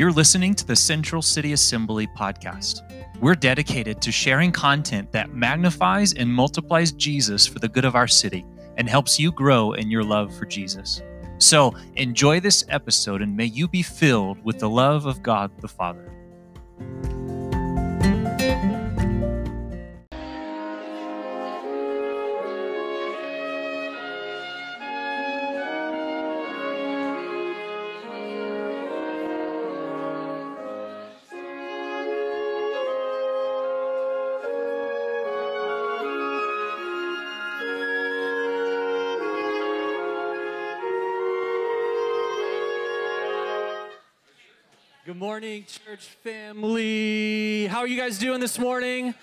You're listening to the Central City Assembly podcast. We're dedicated to sharing content that magnifies and multiplies Jesus for the good of our city and helps you grow in your love for Jesus. So enjoy this episode and may you be filled with the love of God the Father. Morning, church family. How are you guys doing this morning?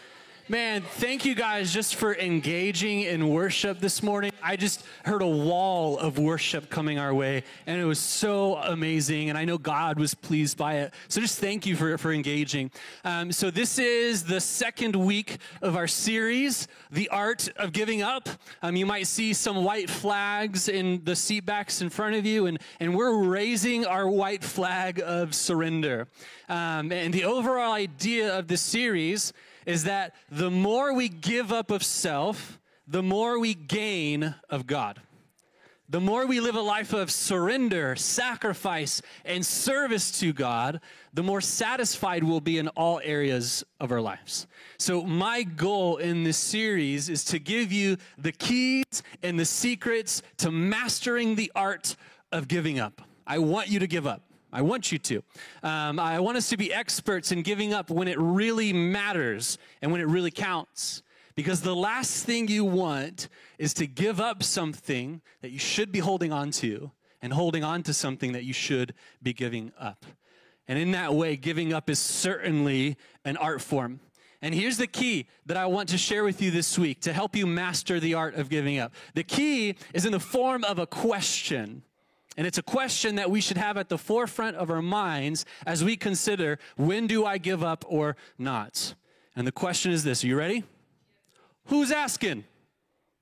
Man, thank you guys just for engaging in worship this morning. I just heard a wall of worship coming our way, and it was so amazing. And I know God was pleased by it. So just thank you for, for engaging. Um, so, this is the second week of our series, The Art of Giving Up. Um, you might see some white flags in the seatbacks in front of you, and, and we're raising our white flag of surrender. Um, and the overall idea of this series is that the more we give up of self, the more we gain of God. The more we live a life of surrender, sacrifice, and service to God, the more satisfied we'll be in all areas of our lives. So, my goal in this series is to give you the keys and the secrets to mastering the art of giving up. I want you to give up. I want you to. Um, I want us to be experts in giving up when it really matters and when it really counts. Because the last thing you want is to give up something that you should be holding on to and holding on to something that you should be giving up. And in that way, giving up is certainly an art form. And here's the key that I want to share with you this week to help you master the art of giving up. The key is in the form of a question. And it's a question that we should have at the forefront of our minds as we consider when do I give up or not? And the question is this Are you ready? Who's asking?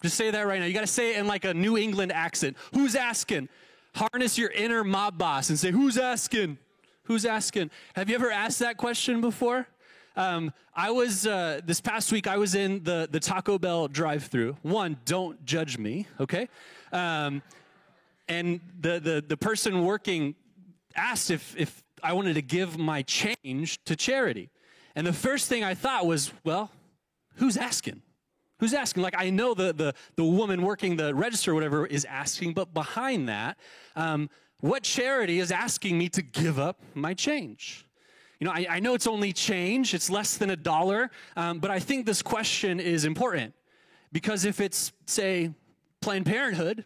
Just say that right now. You got to say it in like a New England accent. Who's asking? Harness your inner mob boss and say, Who's asking? Who's asking? Have you ever asked that question before? Um, I was uh, this past week. I was in the the Taco Bell drive-through. One, don't judge me, okay? Um, and the, the, the person working asked if, if I wanted to give my change to charity. And the first thing I thought was, well, who's asking? Who's asking? Like, I know the, the, the woman working the register or whatever is asking, but behind that, um, what charity is asking me to give up my change? You know, I, I know it's only change, it's less than a dollar, um, but I think this question is important because if it's, say, Planned Parenthood,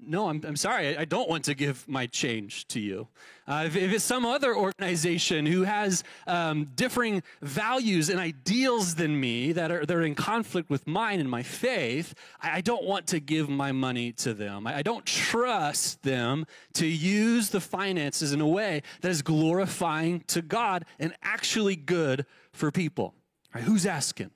no, I'm, I'm sorry, I, don't want to give my change to you. Uh, if, if, it's some other organization who has um, differing values and ideals than me that are, that are in conflict with mine and my faith, I, I don't want to give my money to them. I, I, don't trust them to use the finances in a way that is glorifying to God and actually good for people. Right, who's asking?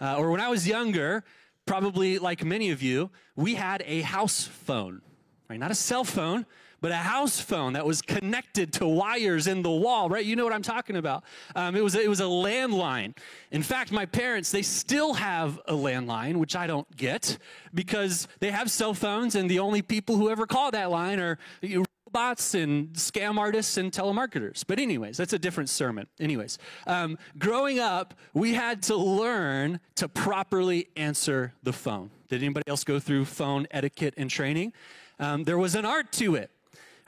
Uh, or when I was younger, probably like many of you, we had a house phone, right? Not a cell phone, but a house phone that was connected to wires in the wall, right? You know what I'm talking about. Um, it, was, it was a landline. In fact, my parents, they still have a landline, which I don't get because they have cell phones and the only people who ever call that line are robots and scam artists and telemarketers. But, anyways, that's a different sermon. Anyways, um, growing up, we had to learn to properly answer the phone. Did anybody else go through phone etiquette and training? Um, there was an art to it.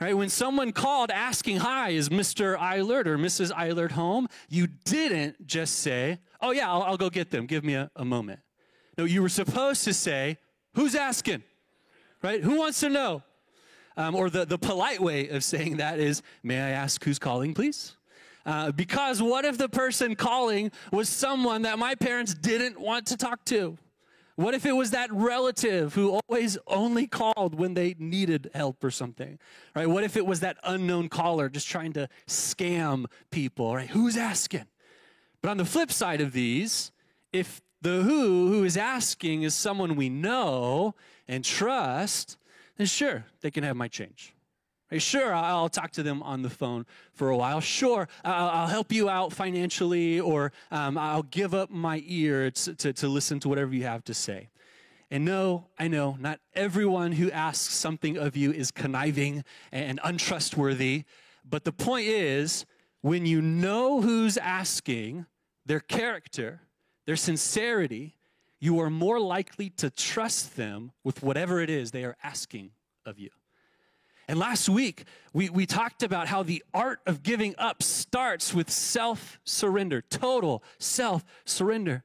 Right, when someone called asking, Hi, is Mr. Eilert or Mrs. Eilert home? You didn't just say, Oh, yeah, I'll, I'll go get them. Give me a, a moment. No, you were supposed to say, Who's asking? Right? Who wants to know? Um, or the, the polite way of saying that is, may I ask who's calling, please? Uh, because what if the person calling was someone that my parents didn't want to talk to? What if it was that relative who always only called when they needed help or something? Right? What if it was that unknown caller just trying to scam people? Right? Who's asking? But on the flip side of these, if the who who is asking is someone we know and trust, then sure, they can have my change. Sure, I'll talk to them on the phone for a while. Sure, I'll, help you out financially, or um, I'll give up my ear to, to, to listen to whatever you have to say. And no, I know not everyone who asks something of you is conniving and untrustworthy. But the point is, when you know who's asking, their character, their sincerity, you are more likely to trust them with whatever it is they are asking of you. And last week, we, we talked about how the art of giving up starts with self surrender, total self surrender.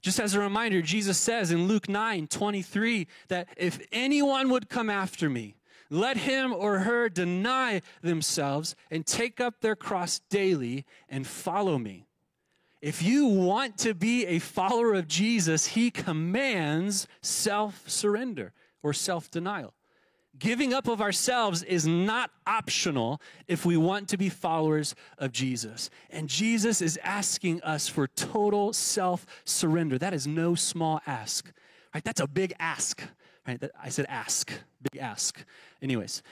Just as a reminder, Jesus says in Luke 9 23 that if anyone would come after me, let him or her deny themselves and take up their cross daily and follow me. If you want to be a follower of Jesus, he commands self surrender or self denial. Giving up of ourselves is not optional if we want to be followers of Jesus. And Jesus is asking us for total self surrender. That is no small ask. Right? That's a big ask. Right? I said ask, big ask. Anyways,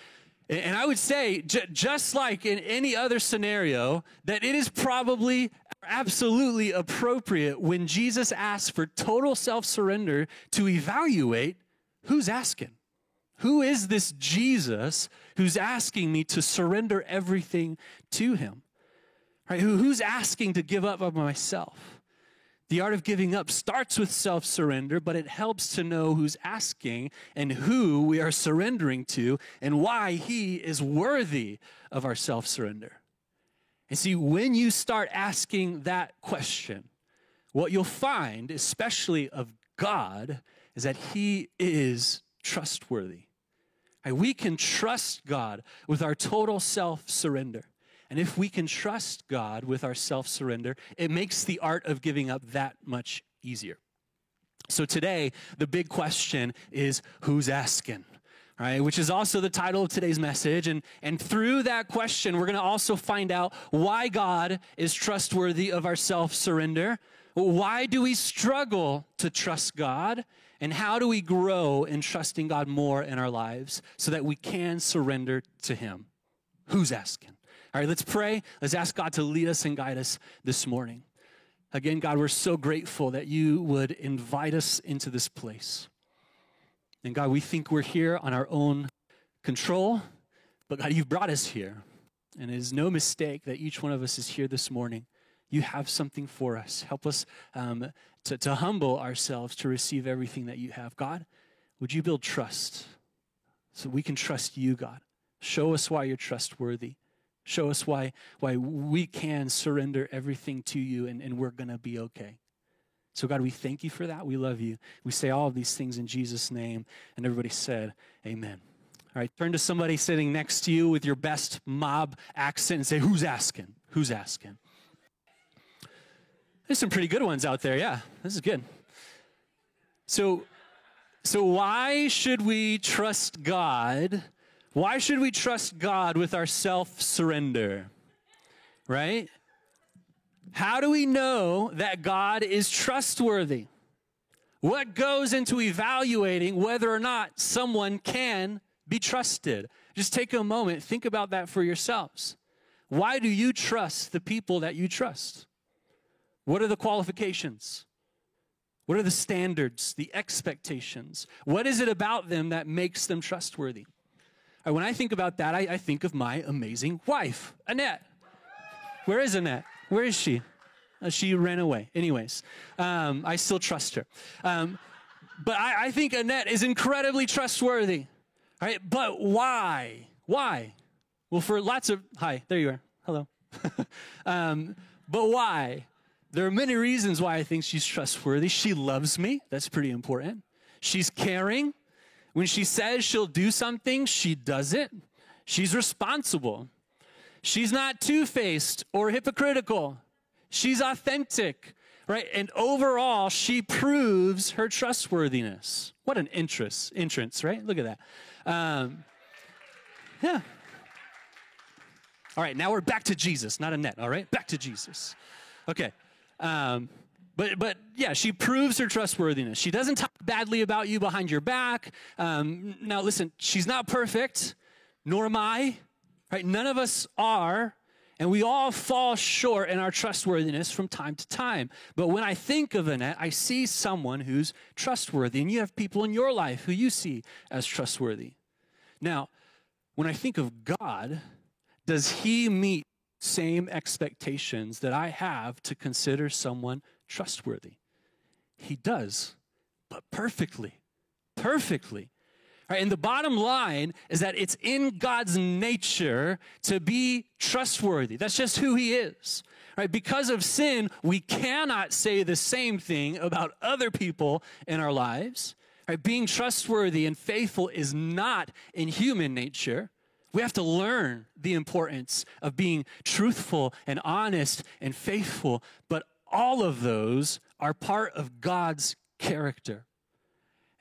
and I would say, just like in any other scenario, that it is probably absolutely appropriate when Jesus asks for total self surrender to evaluate who's asking. Who is this Jesus who's asking me to surrender everything to him? Right? Who, who's asking to give up of myself? The art of giving up starts with self surrender, but it helps to know who's asking and who we are surrendering to and why he is worthy of our self surrender. And see, when you start asking that question, what you'll find, especially of God, is that he is trustworthy. We can trust God with our total self surrender. And if we can trust God with our self surrender, it makes the art of giving up that much easier. So today, the big question is who's asking? Right, which is also the title of today's message. And, and through that question, we're going to also find out why God is trustworthy of our self surrender. Why do we struggle to trust God? And how do we grow in trusting God more in our lives so that we can surrender to Him? Who's asking? All right, let's pray. Let's ask God to lead us and guide us this morning. Again, God, we're so grateful that you would invite us into this place. And God, we think we're here on our own control, but God, you've brought us here. And it is no mistake that each one of us is here this morning you have something for us. Help us um, to, to humble ourselves to receive everything that you have. God, would you build trust so we can trust you, God? Show us why you're trustworthy. Show us why, why we can surrender everything to you and, and we're going to be okay. So, God, we thank you for that. We love you. We say all of these things in Jesus' name. And everybody said, Amen. All right, turn to somebody sitting next to you with your best mob accent and say, Who's asking? Who's asking? There's some pretty good ones out there. Yeah, this is good. So, so why should we trust God? Why should we trust God with our self surrender? Right? How do we know that God is trustworthy? What goes into evaluating whether or not someone can be trusted? Just take a moment, think about that for yourselves. Why do you trust the people that you trust? What are the qualifications? What are the standards, the expectations? What is it about them that makes them trustworthy? When I think about that, I, I, think of my amazing wife, Annette. Where is Annette? Where is she? Uh, she ran away. Anyways, um, I still trust her. Um, but I, I, think Annette is incredibly trustworthy. Right? But why? Why? Well, for lots of, hi, there you are. Hello. um, but why? There are many reasons why I think she's trustworthy. She loves me. That's pretty important. She's caring. When she says she'll do something, she does it. She's responsible. She's not two faced or hypocritical. She's authentic, right? And overall, she proves her trustworthiness. What an interest, entrance, right? Look at that. Um, yeah. All right, now we're back to Jesus, not Annette, all right? Back to Jesus. Okay. Um, but, but yeah, she proves her trustworthiness. She doesn't talk badly about you behind your back. Um, now, listen, she's not perfect. nor am I. Right? None of us are. And we all fall short in our trustworthiness from time to time. But when I think of Annette, I see someone who's trustworthy. And you have people in your life who you see as trustworthy. Now, when I think of God, does he meet same expectations that I have to consider someone trustworthy? He does, but perfectly. Perfectly. Right, and the bottom line is that it's in God's nature to be trustworthy. That's just who He is. Right? Because of sin, we cannot say the same thing about other people in our lives. Right? Being trustworthy and faithful is not in human nature. We have to learn the importance of being truthful and honest and faithful, but all of those are part of God's character.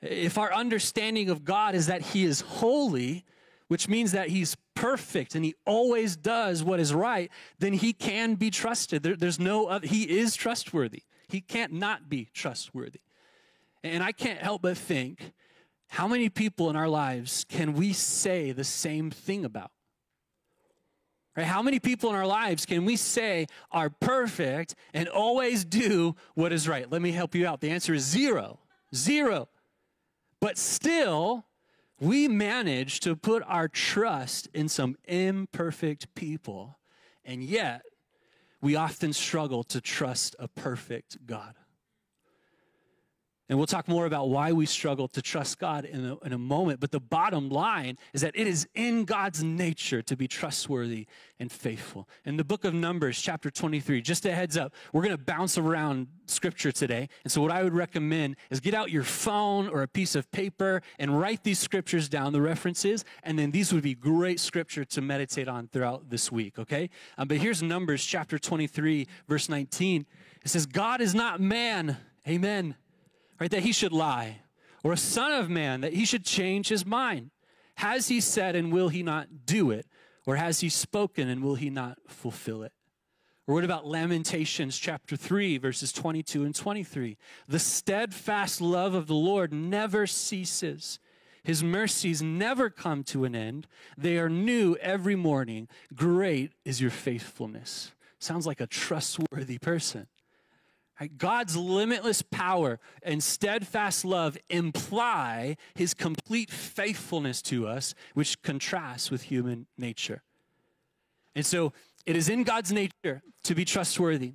If our understanding of God is that He is holy, which means that He's perfect and He always does what is right, then He can be trusted. There, there's no other, He is trustworthy. He can't not be trustworthy. And I can't help but think how many people in our lives can we say the same thing about? Right? How many people in our lives can we say are perfect and always do what is right? Let me help you out. The answer is zero. Zero. But still, we manage to put our trust in some imperfect people, and yet we often struggle to trust a perfect God. And we'll talk more about why we struggle to trust God in a, in a moment. But the bottom line is that it is in God's nature to be trustworthy and faithful. In the book of Numbers, chapter 23, just a heads up, we're going to bounce around scripture today. And so, what I would recommend is get out your phone or a piece of paper and write these scriptures down, the references, and then these would be great scripture to meditate on throughout this week, okay? Um, but here's Numbers, chapter 23, verse 19. It says, God is not man. Amen right? That he should lie, or a son of man, that he should change his mind. Has he said and will he not do it? Or has he spoken and will he not fulfill it? Or what about Lamentations chapter 3, verses 22 and 23? The steadfast love of the Lord never ceases. His mercies never come to an end. They are new every morning. Great is your faithfulness. Sounds like a trustworthy person. God's limitless power and steadfast love imply his complete faithfulness to us, which contrasts with human nature. And so it is in God's nature to be trustworthy.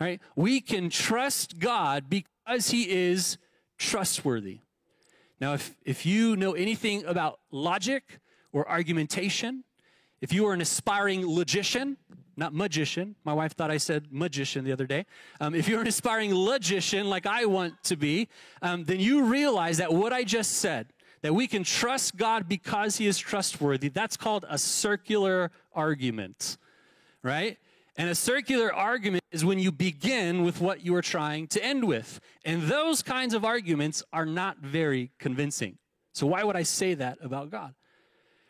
Right? We can trust God because he is trustworthy. Now, if, if you know anything about logic or argumentation, if you are an aspiring logician, not magician. My wife thought I said magician the other day. Um, if you're an aspiring logician like I want to be, um, then you realize that what I just said, that we can trust God because he is trustworthy, that's called a circular argument, right? And a circular argument is when you begin with what you are trying to end with. And those kinds of arguments are not very convincing. So, why would I say that about God?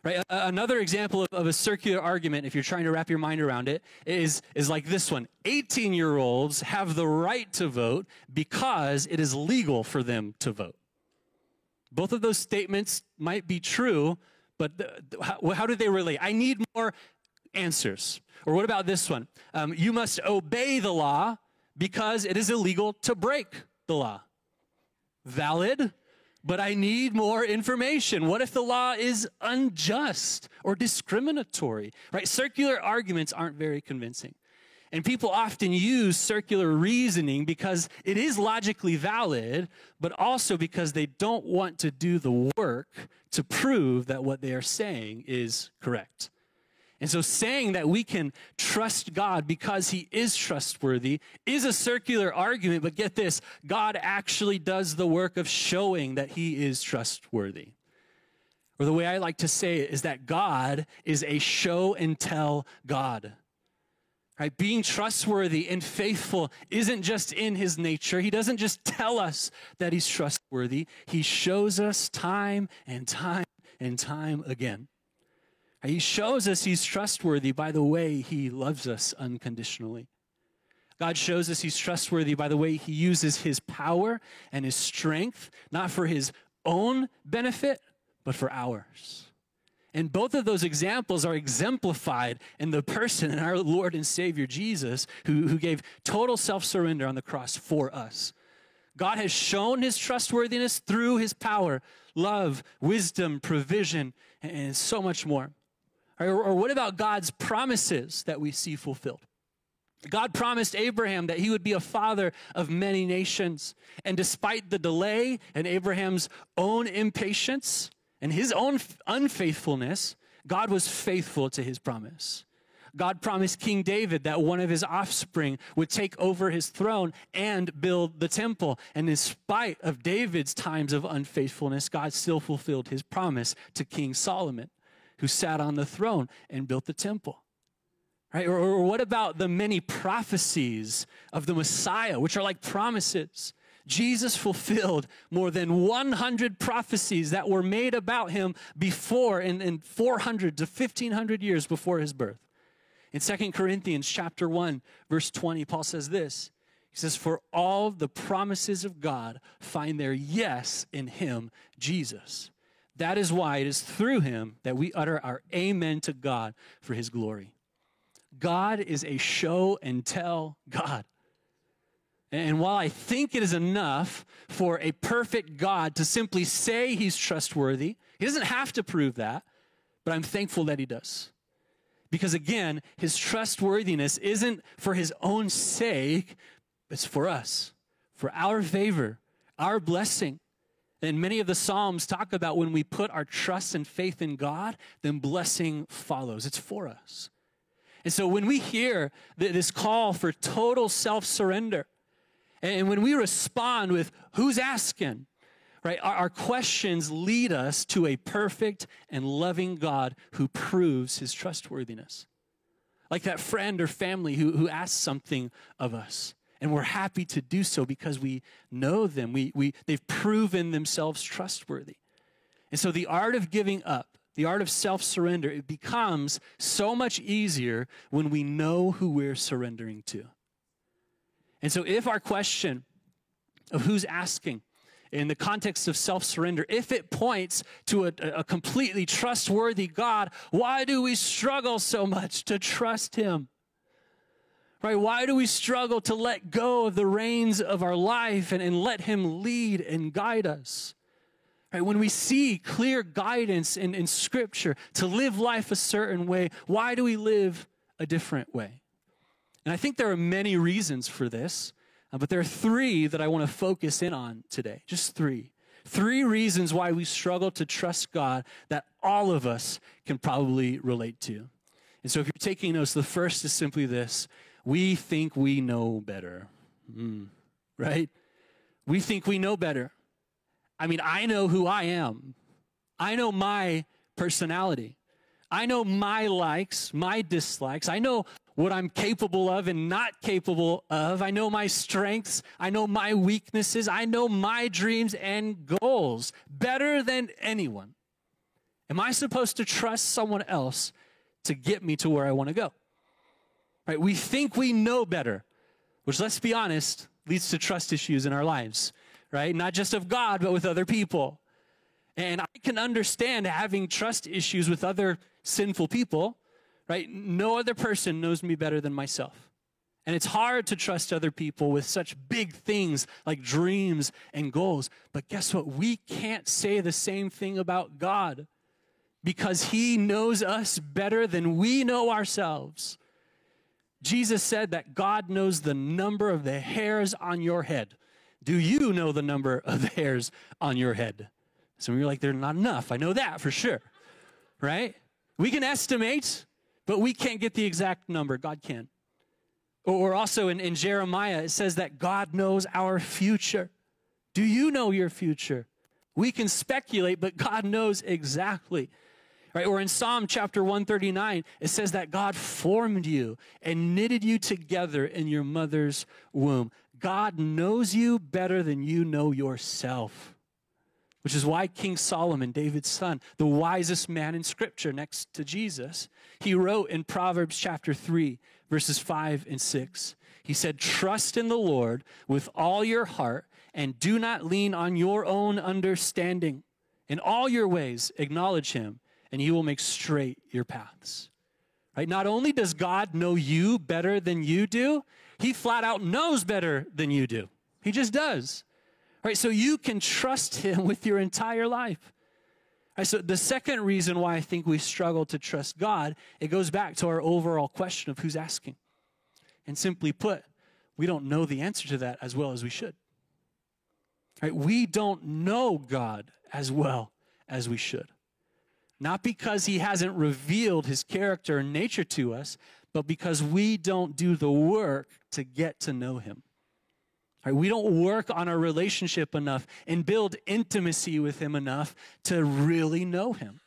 Right? Another example of, of, a circular argument, if you're trying to wrap your mind around it, is, is like this one 18 year olds have the right to vote because it is legal for them to vote. Both of those statements might be true, but the, how, how, do they relate? I need more answers. Or what about this one? Um, you must obey the law because it is illegal to break the law. Valid, but I need more information. What if the law is unjust or discriminatory? Right? Circular arguments aren't very convincing. And people often use circular reasoning because it is logically valid, but also because they don't want to do the work to prove that what they are saying is correct. And so saying that we can trust God because he is trustworthy is a circular argument, but get this God actually does the work of showing that he is trustworthy. Or the way I like to say it is that God is a show and tell God. Right? Being trustworthy and faithful isn't just in his nature. He doesn't just tell us that he's trustworthy, he shows us time and time and time again. He shows us he's trustworthy by the way he loves us unconditionally. God shows us he's trustworthy by the way he uses his power and his strength, not for his own benefit, but for ours. And both of those examples are exemplified in the person in our Lord and Savior Jesus, who, who gave total self surrender on the cross for us. God has shown his trustworthiness through his power, love, wisdom, provision, and so much more. Or, or what about God's promises that we see fulfilled? God promised Abraham that he would be a father of many nations. And despite the delay and Abraham's own impatience and his own unfaithfulness, God was faithful to his promise. God promised King David that one of his offspring would take over his throne and build the temple. And in spite of David's times of unfaithfulness, God still fulfilled his promise to King Solomon, who sat on the throne and built the temple. Right? Or, or what about the many prophecies of the Messiah, which are like promises? Jesus fulfilled more than 100 prophecies that were made about him before in, in 400 to 1500 years before his birth. In 2 Corinthians chapter 1, verse 20, Paul says this. He says, For all the promises of God find their yes in him, Jesus. That is why it is through him that we utter our amen to God for his glory. God is a show and tell God. And while I think it is enough for a perfect God to simply say he's trustworthy, he doesn't have to prove that, but I'm thankful that he does. Because again, his trustworthiness isn't for his own sake, it's for us, for our favor, our blessing. And many of the Psalms talk about when we put our trust and faith in God, then blessing follows. It's for us. And so when we hear this call for total self surrender, and when we respond with, Who's asking? right? Our, our, questions lead us to a perfect and loving God who proves his trustworthiness. Like that friend or family who, who asks something of us. And we're happy to do so because we know them. We, we, they've proven themselves trustworthy. And so the art of giving up, the art of self surrender, it becomes so much easier when we know who we're surrendering to. And so if our question of who's asking, in the context of self surrender, if it points to a, a, completely trustworthy God, why do we struggle so much to trust Him? Right? Why do we struggle to let go of the reins of our life and, and let Him lead and guide us? Right? When we see clear guidance in, in Scripture to live life a certain way, why do we live a different way? And I think there are many reasons for this. Uh, but there are three that I want to focus in on today. Just three. Three reasons why we struggle to trust God that all of us can probably relate to. And so if you're taking notes, the first is simply this we think we know better. Mm, right? We think we know better. I mean, I know who I am, I know my personality. I know my likes, my dislikes. I know what I'm capable of and not capable of. I know my strengths. I know my weaknesses. I know my dreams and goals better than anyone. Am I supposed to trust someone else to get me to where I want to go? Right? We think we know better, which let's be honest, leads to trust issues in our lives, right? Not just of God, but with other people. And I can understand having trust issues with other sinful people right? No other person knows me better than myself. And it's hard to trust other people with such big things like dreams and goals. But guess what? We can't say the same thing about God because He knows us better than we know ourselves. Jesus said that God knows the number of the hairs on your head. Do you know the number of the hairs on your head? Some of you are like, they're not enough. I know that for sure, right? We can estimate, but we can't get the exact number. God can. Or also in, in Jeremiah, it says that God knows our future. Do you know your future? We can speculate, but God knows exactly. Right? Or in Psalm chapter 139, it says that God formed you and knitted you together in your mother's womb. God knows you better than you know yourself which is why King Solomon, David's son, the wisest man in scripture next to Jesus, he wrote in Proverbs chapter 3, verses 5 and 6. He said, Trust in the Lord with all your heart and do not lean on your own understanding. In all your ways, acknowledge him, and he will make straight your paths. Right? Not only does God know you better than you do, he flat out knows better than you do. He just does. Right? So you can trust him with your entire life. Right, so the second reason why I think we struggle to trust God, it goes back to our overall question of who's asking. And simply put, we don't know the answer to that as well as we should. Right? We don't know God as well as we should. Not because he hasn't revealed his character and nature to us, but because we don't do the work to get to know him. Right? We don't work on our relationship enough and build intimacy with him enough to really know him.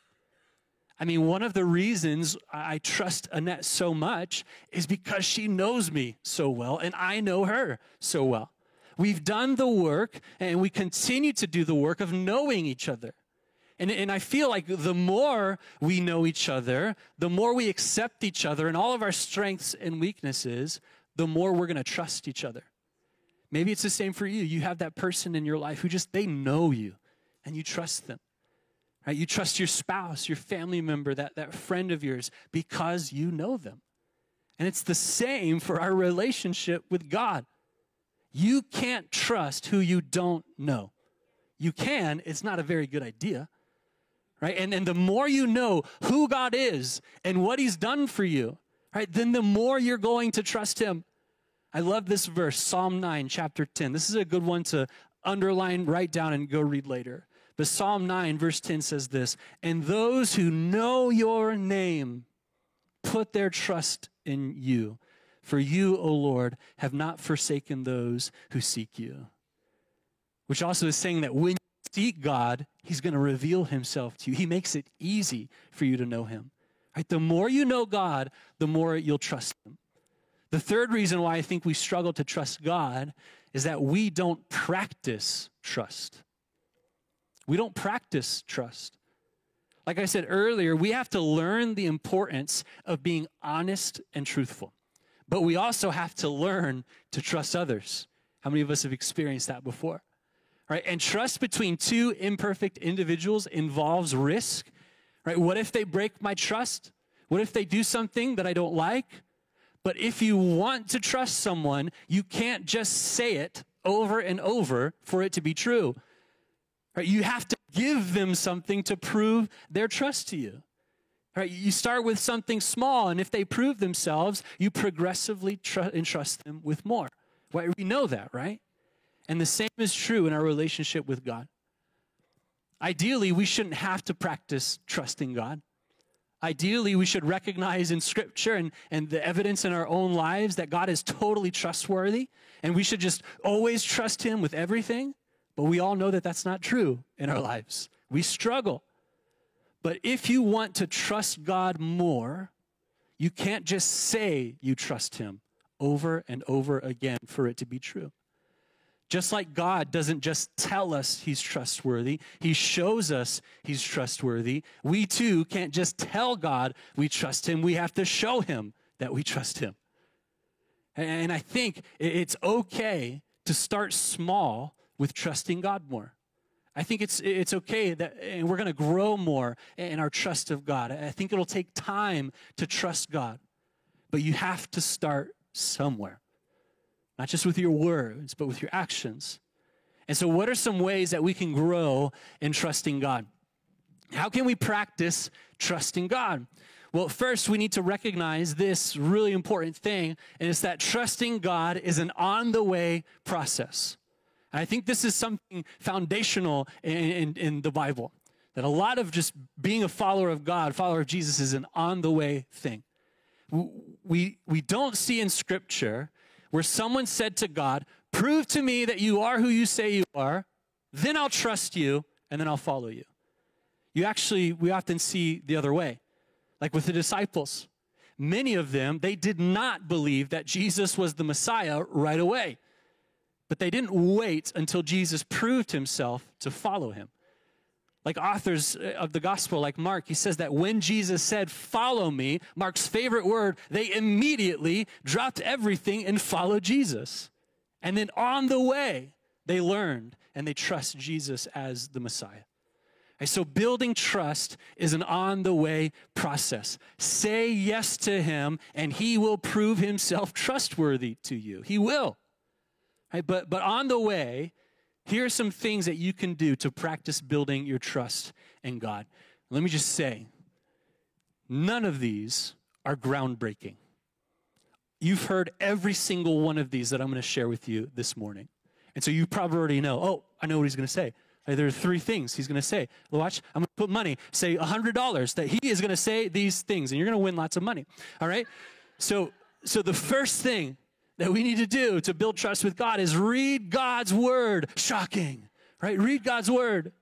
I mean, one of the reasons I trust Annette so much is because she knows me so well and I know her so well. We've done the work and we continue to do the work of knowing each other. And, and I feel like the more we know each other, the more we accept each other and all of our strengths and weaknesses, the more we're going to trust each other. Maybe it's the same for you. You have that person in your life who just, they know you and you trust them. Right? You trust your spouse, your family member, that, that friend of yours because you know them. And it's the same for our relationship with God. You can't trust who you don't know. You can, it's not a very good idea. Right? And, and the more you know who God is and what He's done for you, right, then the more you're going to trust Him. I love this verse, Psalm 9, chapter 10. This is a good one to underline, write down, and go read later. But Psalm 9, verse 10 says this And those who know your name put their trust in you. For you, O Lord, have not forsaken those who seek you. Which also is saying that when you seek God, He's going to reveal Himself to you. He makes it easy for you to know Him. Right? The more you know God, the more you'll trust Him. The third reason why I think we struggle to trust God is that we don't practice trust. We don't practice trust. Like I said earlier, we have to learn the importance of being honest and truthful but we also have to learn to trust others. How many of us have experienced that before? Right? And trust between two imperfect individuals involves risk. Right? What if they break my trust? What if they do something that I don't like? But if you want to trust someone, you can't just say it over and over for it to be true. Right? You have to give them something to prove their trust to you. Right? You start with something small, and if they prove themselves, you progressively tr- entrust them with more. Well, we know that, right? And the same is true in our relationship with God. Ideally, we shouldn't have to practice trusting God. Ideally, we should recognize in Scripture and, and the evidence in our own lives that God is totally trustworthy, and we should just always trust Him with everything. But we all know that that's not true in our lives. We struggle. But if you want to trust God more, you can't just say you trust Him over and over again for it to be true. Just like God doesn't just tell us He's trustworthy, He shows us He's trustworthy. We too can't just tell God we trust Him, we have to show Him that we trust Him. And I think it's okay to start small with trusting God more. I think it's, it's okay that and we're going to grow more in our trust of God. I think it'll take time to trust God, but you have to start somewhere, not just with your words, but with your actions. And so, what are some ways that we can grow in trusting God? How can we practice trusting God? Well, first, we need to recognize this really important thing, and it's that trusting God is an on the way process. And I think this is something foundational in, in, in, the Bible. That a lot of just being a follower of God, follower of Jesus, is an on the way thing. We, we don't see in Scripture where someone said to God, Prove to me that you are who you say you are, then I'll trust you, and then I'll follow you. You actually, we often see the other way, like with the disciples. Many of them, they did not believe that Jesus was the Messiah right away. But they didn't wait until Jesus proved himself to follow him. Like authors uh, of the gospel, like Mark, he says that when Jesus said, Follow me, Mark's favorite word, they immediately dropped everything and followed Jesus. And then on the way, they learned and they trust Jesus as the Messiah. And so building trust is an on the way process. Say yes to him and he will prove himself trustworthy to you. He will. Right? But, but on the way, here are some things that you can do to practice building your trust in God. Let me just say, none of these are groundbreaking. You've heard every single one of these that I'm going to share with you this morning. And so you probably already know, oh, I know what he's going to say. There are three things he's going to say. Watch, I'm going to put money, say $100 that he is going to say these things, and you're going to win lots of money. All right? So, so the first thing that we need to do to build trust with God is read God's word. Shocking, right? Read God's word.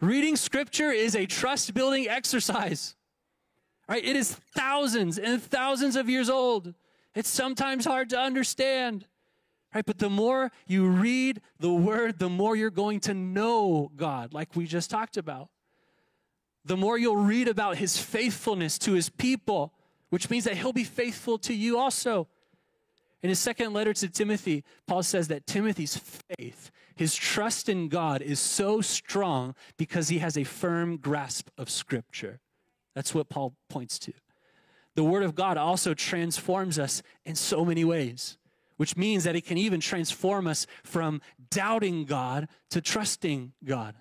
Reading scripture is a trust building exercise, right? It is thousands and thousands of years old. It's sometimes hard to understand. Right? But the more you read the word, the more you're going to know God, like we just talked about. The more you'll read about his faithfulness to his people, which means that he'll be faithful to you also. In his second letter to Timothy, Paul says that Timothy's faith, his trust in God, is so strong because he has a firm grasp of Scripture. That's what Paul points to. The Word of God also transforms us in so many ways which means that it can even transform us from doubting God to trusting God.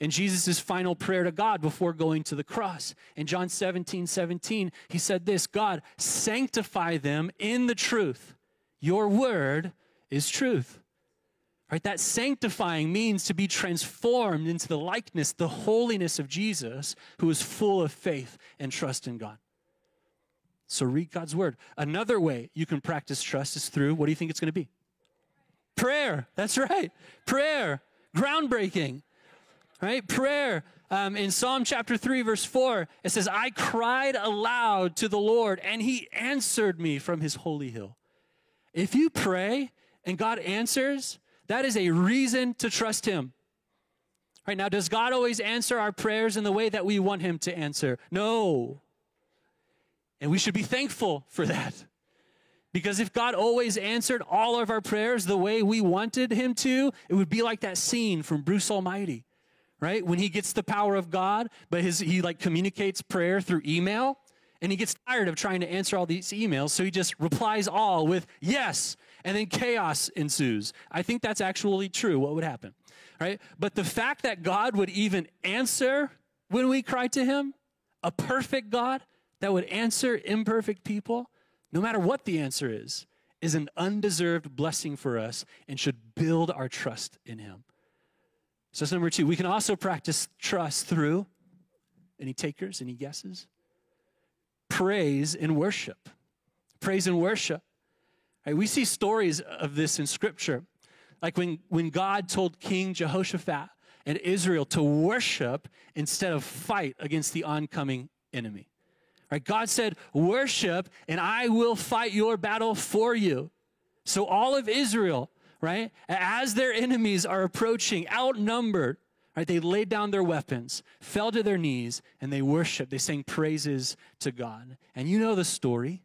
In Jesus' final prayer to God before going to the cross, in John 17, 17, he said this God, sanctify them in the truth. Your word is truth. Right? That sanctifying means to be transformed into the likeness, the holiness of Jesus, who is full of faith and trust in God. So read God's word. Another way you can practice trust is through what do you think it's going to be? Prayer. That's right. Prayer. Groundbreaking. Right? Prayer. Um, in Psalm chapter 3, verse 4, it says, I cried aloud to the Lord, and he answered me from his holy hill. If you pray and God answers, that is a reason to trust him. Right now, does God always answer our prayers in the way that we want him to answer? No. And we should be thankful for that. Because if God always answered all of our prayers the way we wanted Him to, it would be like that scene from Bruce Almighty, right? When he gets the power of God, but his, he like communicates prayer through email, and he gets tired of trying to answer all these emails, so he just replies all with yes, and then chaos ensues. I think that's actually true. What would happen, right? But the fact that God would even answer when we cry to Him, a perfect God, that would answer imperfect people, no matter what the answer is, is an undeserved blessing for us and should build our trust in Him. So that's number two. We can also practice trust through any takers, any guesses? Praise and worship. Praise and worship. Right, we see stories of this in Scripture. Like when, when God told King Jehoshaphat and Israel to worship instead of fight against the oncoming enemy. Right? God said, worship and I will fight your battle for you. So all of Israel, right, as their enemies are approaching, outnumbered, right, they laid down their weapons, fell to their knees, and they worshiped. They sang praises to God. And you know the story.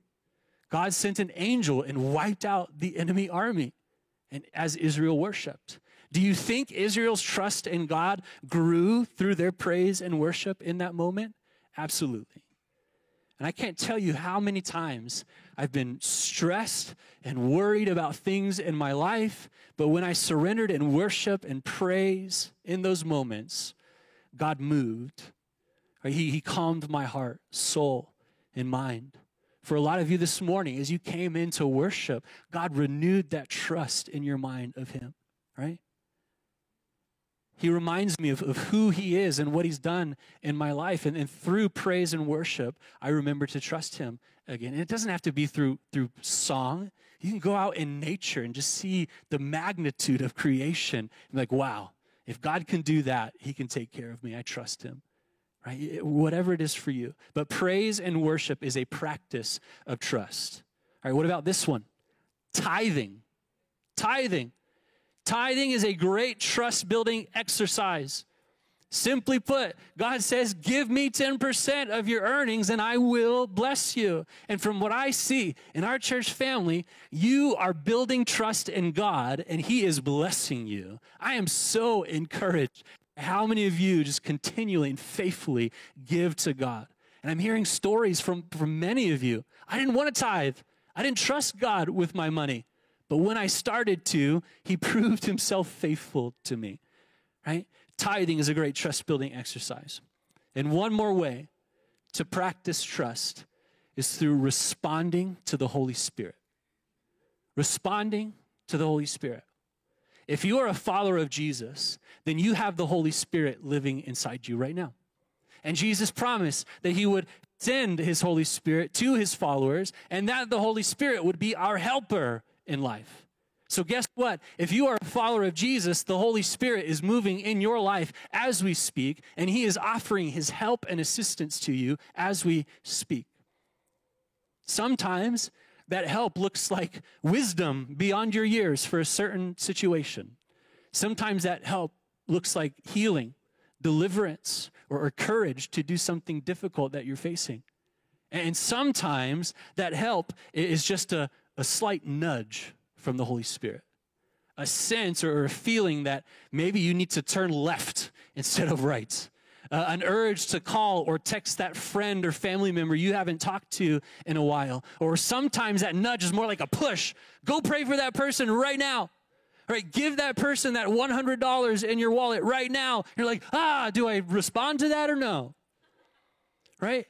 God sent an angel and wiped out the enemy army and as Israel worshiped. Do you think Israel's trust in God grew through their praise and worship in that moment? Absolutely. And I can't tell you how many times I've been stressed and worried about things in my life, but when I surrendered and worship and praise in those moments, God moved. He, he calmed my heart, soul, and mind. For a lot of you this morning, as you came into worship, God renewed that trust in your mind of Him, right? He reminds me of, of who He is and what He's done in my life. And, and through praise and worship, I remember to trust Him again. And it doesn't have to be through, through song. You can go out in nature and just see the magnitude of creation. And like, wow, if God can do that, He can take care of me. I trust Him. Right? Whatever it is for you. But praise and worship is a practice of trust. All right, what about this one? Tithing. Tithing. Tithing is a great trust building exercise. Simply put, God says, Give me 10% of your earnings and I will bless you. And from what I see in our church family, you are building trust in God and He is blessing you. I am so encouraged How many of you just continually and faithfully give to God? And I'm hearing stories from, from many of you. I didn't want to tithe. I didn't trust God with my money. But when I started to, he proved himself faithful to me. Right? Tithing is a great trust building exercise. And one more way to practice trust is through responding to the Holy Spirit. Responding to the Holy Spirit. If you are a follower of Jesus, then you have the Holy Spirit living inside you right now. And Jesus promised that he would send his Holy Spirit to his followers and that the Holy Spirit would be our helper in life. So, guess what? If you are a follower of Jesus, the Holy Spirit is moving in your life as we speak, and He is offering His help and assistance to you as we speak. Sometimes that help looks like wisdom beyond your years for a certain situation. Sometimes that help looks like healing, deliverance, or, courage to do something difficult that you're facing. And sometimes that help is just a, a slight nudge from the Holy Spirit, a sense or a feeling that maybe you need to turn left instead of right uh, an urge to call or text that friend or family member you haven't talked to in a while. Or sometimes that nudge is more like a push. Go pray for that person right now. Right, give that person that $100 in your wallet right now. You're like, ah, do I respond to that or no? Right?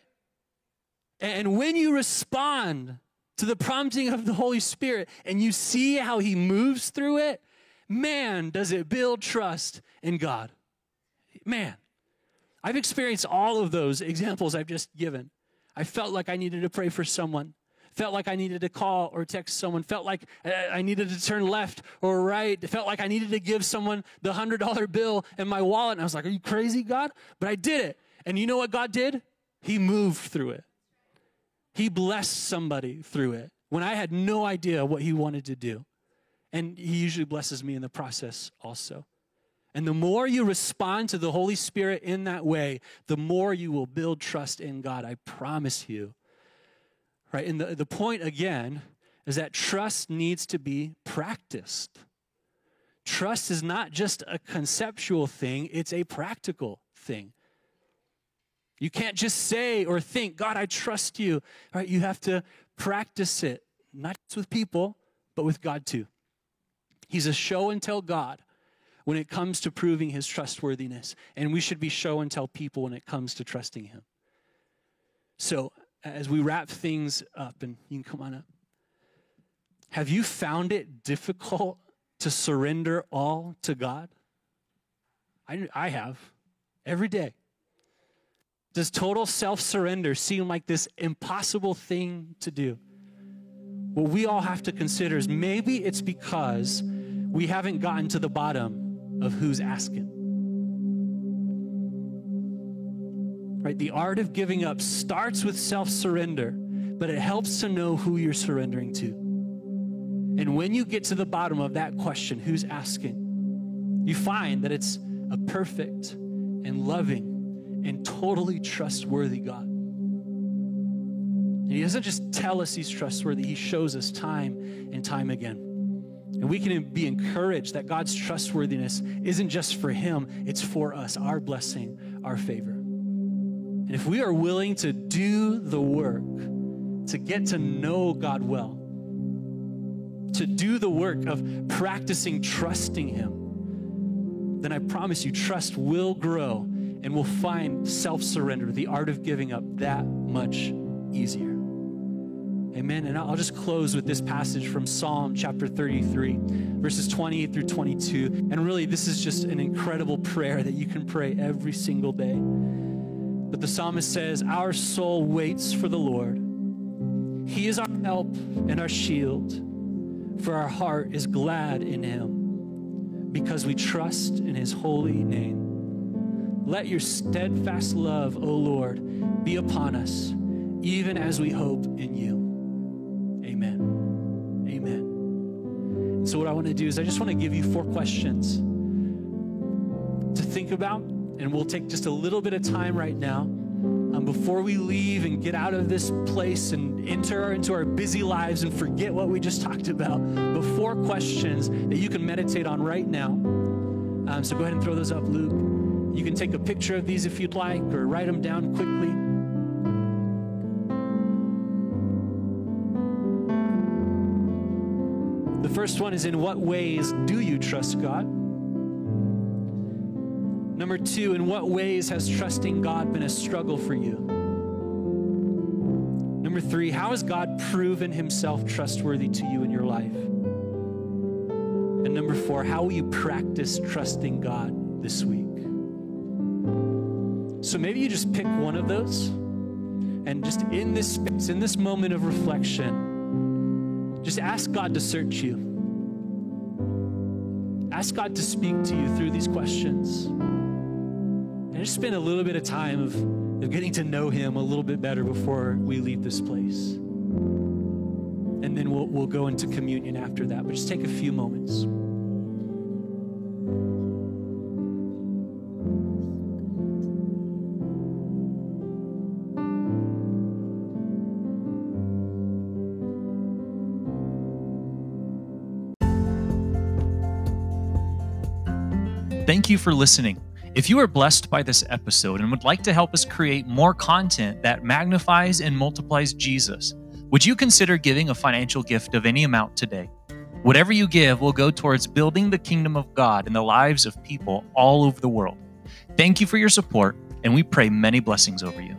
And when you respond to the prompting of the Holy Spirit and you see how He moves through it, man, does it build trust in God. Man. I've experienced all of those examples I've just given. I felt like I needed to pray for someone, felt like I needed to call or text someone, felt like uh, I needed to turn left or right, felt like I needed to give someone the $100 bill in my wallet. And I was like, Are you crazy, God? But I did it. And you know what God did? He moved through it. He blessed somebody through it when I had no idea what He wanted to do. And He usually blesses me in the process also. And the more you respond to the Holy Spirit in that way, the more you will build trust in God. I promise you. Right? And the, the point again is that trust needs to be practiced. Trust is not just a conceptual thing, it's a practical thing. You can't just say or think, God, I trust you. Right? You have to practice it, not just with people, but with God too. He's a show and tell God when it comes to proving his trustworthiness. And we should be show and tell people when it comes to trusting him. So, as we wrap things up, and you can come on up, have you found it difficult to surrender all to God? I, I have every day. Does total self surrender seem like this impossible thing to do? What we all have to consider is maybe it's because we haven't gotten to the bottom of who's asking. Right? The art of giving up starts with self surrender, but it helps to know who you're surrendering to. And when you get to the bottom of that question, who's asking, you find that it's a perfect and loving and totally trustworthy God. And He doesn't just tell us He's trustworthy, He shows us time and time again. And we can be encouraged that God's trustworthiness isn't just for Him, it's for us, our blessing, our favor. And if we are willing to do the work to get to know God well, to do the work of practicing trusting Him, then I promise you, trust will grow and we'll find self surrender, the art of giving up, that much easier. Amen. And I'll just close with this passage from Psalm chapter 33, verses 28 through 22. And really, this is just an incredible prayer that you can pray every single day. But the psalmist says, Our soul waits for the Lord. He is our help and our shield, for our heart is glad in him because we trust in his holy name. Let your steadfast love, O Lord, be upon us, even as we hope in you. Amen. Amen. So, what I want to do is, I just want to give you four questions to think about, and we'll take just a little bit of time right now um, before we leave and get out of this place and enter into our busy lives and forget what we just talked about. Before questions that you can meditate on right now. Um, so, go ahead and throw those up, Luke. You can take a picture of these if you'd like or write them down quickly. The first one is In what ways do you trust God? Number two, in what ways has trusting God been a struggle for you? Number three, how has God proven himself trustworthy to you in your life? And number four, how will you practice trusting God this week? So maybe you just pick one of those and just in this space, in this moment of reflection, just ask God to search you. Ask God to speak to you through these questions. And just spend a little bit of time of, of getting to know Him a little bit better before we leave this place. And then we'll, we'll go into communion after that. But just take a few moments. Thank you for listening. If you are blessed by this episode and would like to help us create more content that magnifies and multiplies Jesus, would you consider giving a financial gift of any amount today? Whatever you give will go towards building the kingdom of God in the lives of people all over the world. Thank you for your support, and we pray many blessings over you.